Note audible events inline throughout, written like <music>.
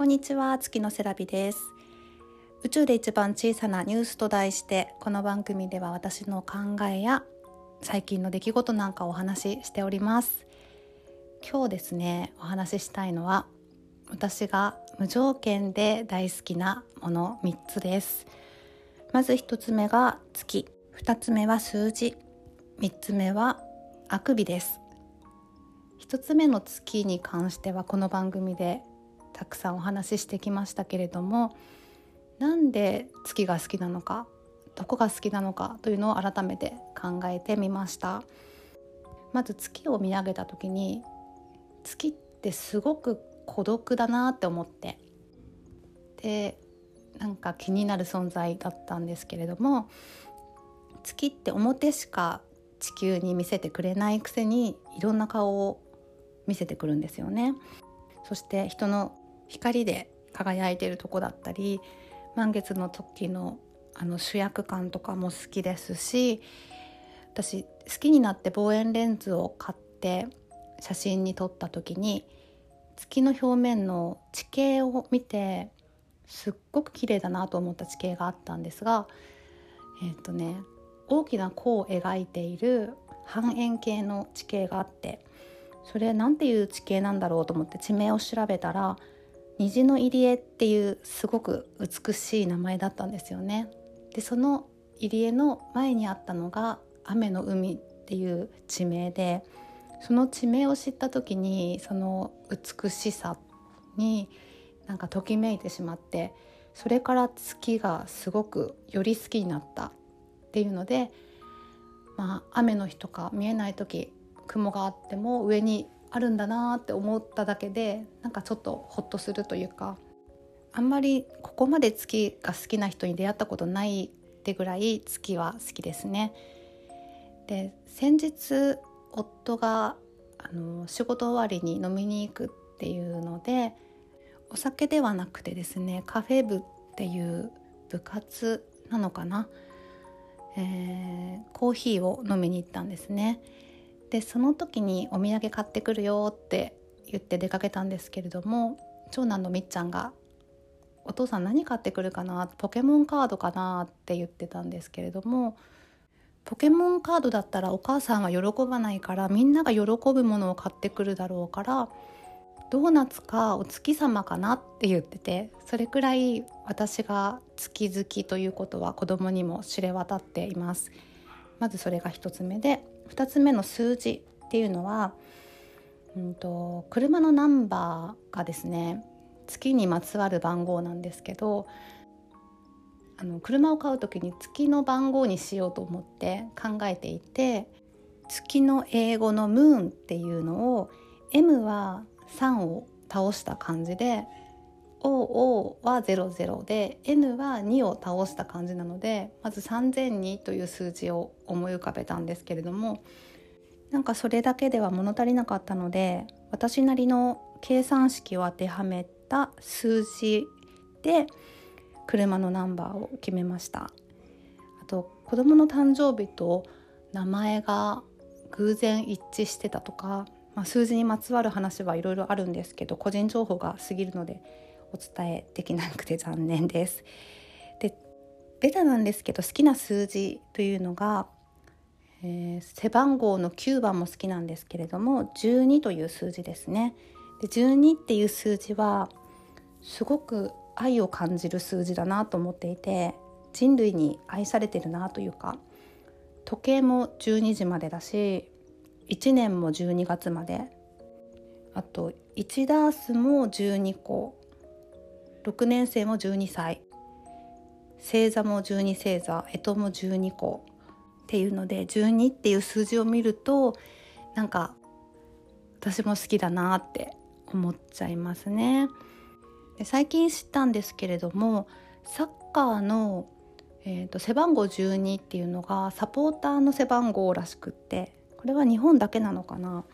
こんにちは月のセラビです。宇宙で一番小さなニュースと題してこの番組では私の考えや最近の出来事なんかをお話ししております。今日ですねお話ししたいのは私が無条件で大好きなもの3つです。まず1つ目が月。2つ目は数字。3つ目はあくびです。1つ目の月に関してはこの番組でたくさんお話ししてきましたけれどもなんで月が好きなのかどこが好きなのかというのを改めて考えてみました。まず月を見上げた時に月ってすごく孤独だなって思ってでなんか気になる存在だったんですけれども月って表しか地球に見せてくれないくせにいろんな顔を見せてくるんですよね。そして人の光で輝いてるとこだったり満月の時のあの主役感とかも好きですし私好きになって望遠レンズを買って写真に撮った時に月の表面の地形を見てすっごく綺麗だなと思った地形があったんですがえっ、ー、とね大きな弧を描いている半円形の地形があってそれ何ていう地形なんだろうと思って地名を調べたら虹の入江っていうすごく美しい名前だったんですよね。でその入り江の前にあったのが雨の海っていう地名でその地名を知った時にその美しさになんかときめいてしまってそれから月がすごくより好きになったっていうので、まあ、雨の日とか見えない時雲があっても上にあるんだなって思っただけでなんかちょっとホッとするというかあんまりここまで月が好きな人に出会ったことないってぐらい月は好きですね。で先日夫があの仕事終わりに飲みに行くっていうのでお酒ではなくてですねカフェ部っていう部活なのかな、えー、コーヒーを飲みに行ったんですね。でその時にお土産買ってくるよって言って出かけたんですけれども長男のみっちゃんが「お父さん何買ってくるかな？ポケモンカードかな?」って言ってたんですけれどもポケモンカードだったらお母さんは喜ばないからみんなが喜ぶものを買ってくるだろうからドーナツかお月様かな？って言っててそれくらい私が月好きということは子供にも知れ渡っています。まずそれが1つ目で2つ目の数字っていうのは、うんと、車のナンバーがですね月にまつわる番号なんですけどあの車を買う時に月の番号にしようと思って考えていて月の英語のムーンっていうのを M は3を倒した感じで OO は00で N は2を倒した感じなのでまず3002という数字を思い浮かべたんですけれどもなんかそれだけでは物足りなかったので私なりの計算式を当てはめた数字で車のナンバーを決めました。あと子供の誕生日と名前が偶然一致してたとか、まあ、数字にまつわる話はいろいろあるんですけど個人情報が過ぎるのでお伝えできなくて残念です。でベタなんですけど好きな数字というのが、えー、背番号の9番も好きなんですけれども12という数字ですね。で12っていう数字はすごく愛を感じる数字だなと思っていて人類に愛されてるなというか時計も12時までだし1年も12月まであと1ダースも12個6年生も12歳。星座も12星座。干支も12個。っていうので12っていう数字を見るとなんか私も好きだなって思っちゃいますね。で最近知ったんですけれどもサッカーの、えーと背番号12っていうのがサポーターの背番号らしくってこれは日本だけなのかな。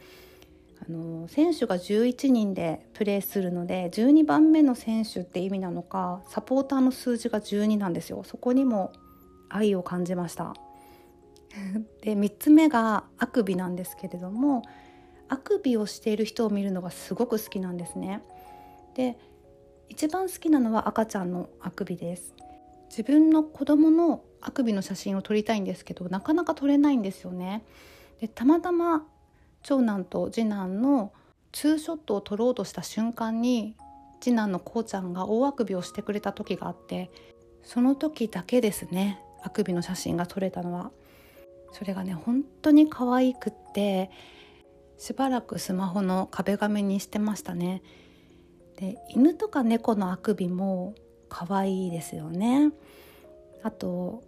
あの選手が11人でプレーするので12番目の選手って意味なのかサポーターの数字が12なんですよ。そこにも愛を感じました。<laughs> で3つ目があくびなんですけれどもあくびをしている人を見るのがすごく好きなんですね。で一番好きなのは赤ちゃんのあくびです。自分の子供のあくびの写真を撮りたいんですけどなかなか撮れないんですよね。でたまたま長男と次男のツーショットを撮ろうとした瞬間に次男のこうちゃんが大あくびをしてくれた時があってその時だけですねあくびの写真が撮れたのは。それがね本当に可愛くってしばらくスマホの壁紙にしてましたね。で犬とか猫のあくびも可愛いですよね。あと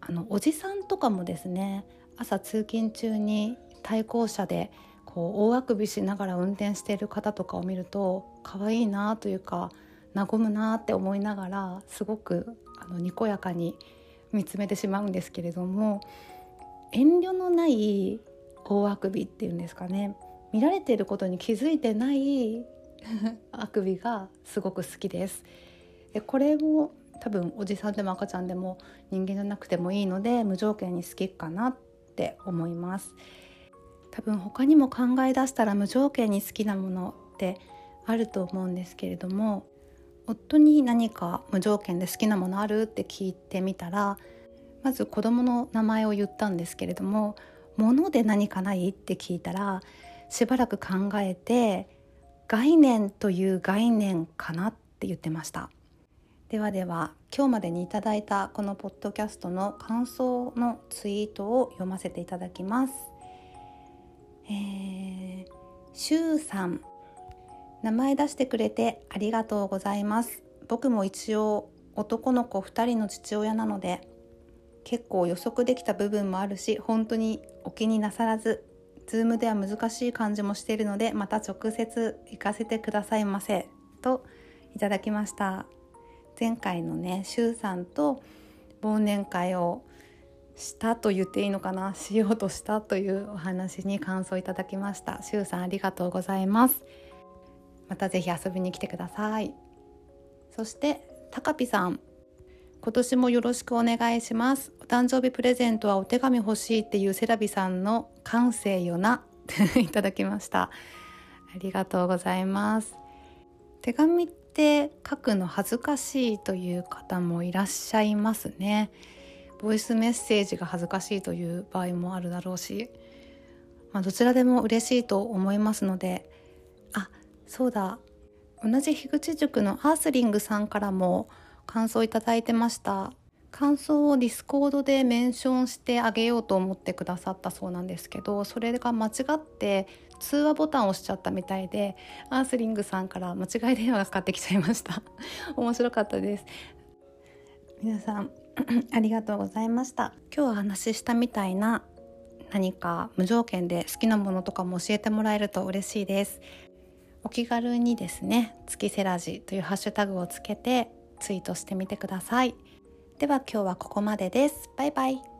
あのおじさんとかもですね朝通勤中に対向車でこう大あくびしながら運転している方とかを見ると可愛いなというか和むなって思いながらすごくあのにこやかに見つめてしまうんですけれども遠慮のない大あくびっていうんですかね見られていることに気づいてない <laughs> あくびがすごく好きです。でこれも多分おじさんでも赤ちゃんでも人間じゃなくてもいいので無条件に好きかなって思います。多分他にも考え出したら無条件に好きなものってあると思うんですけれども夫に何か無条件で好きなものあるって聞いてみたらまず子供の名前を言ったんですけれども「物で何かない?」って聞いたらしばらく考えて「概念という概念かな」って言ってましたではでは今日までにいただいたこのポッドキャストの感想のツイートを読ませていただきますえー、シュウさん。名前出してくれてありがとうございます。僕も一応男の子2人の父親なので結構予測できた部分もあるし本当にお気になさらず Zoom では難しい感じもしているのでまた直接行かせてくださいませといただきました。前回のねしゅうさんと忘年会をしたと言っていいのかなしようとしたというお話に感想いただきました。しゅうさんありがとうございます。またぜひ遊びに来てください。そしてたかぴさん。今年もよろしくお願いします。お誕生日プレゼントはお手紙欲しいっていうセラビさんの感性よな。<laughs> いただきました。ありがとうございます。手紙って書くの恥ずかしいという方もいらっしゃいますね。ボイスメッセージが恥ずかしいという場合もあるだろうし、まあ、どちらでも嬉しいと思いますのであそうだ。同じ樋口塾のアースリングさんからも感想いただいてました。感想を Discord でメンションしてあげようと思ってくださったそうなんですけどそれが間違って通話ボタンを押しちゃったみたいでアースリングさんから間違い電話がかかってきちゃいました。面白かったです。皆さん <clears throat> ありがとうございました。今日お話ししたみたいな何か無条件で好きなものとかも教えてもらえると嬉しいです。お気軽にですね月セラジというハッシュタグをつけてツイートしてみてください。では今日はここまでです。バイバイ。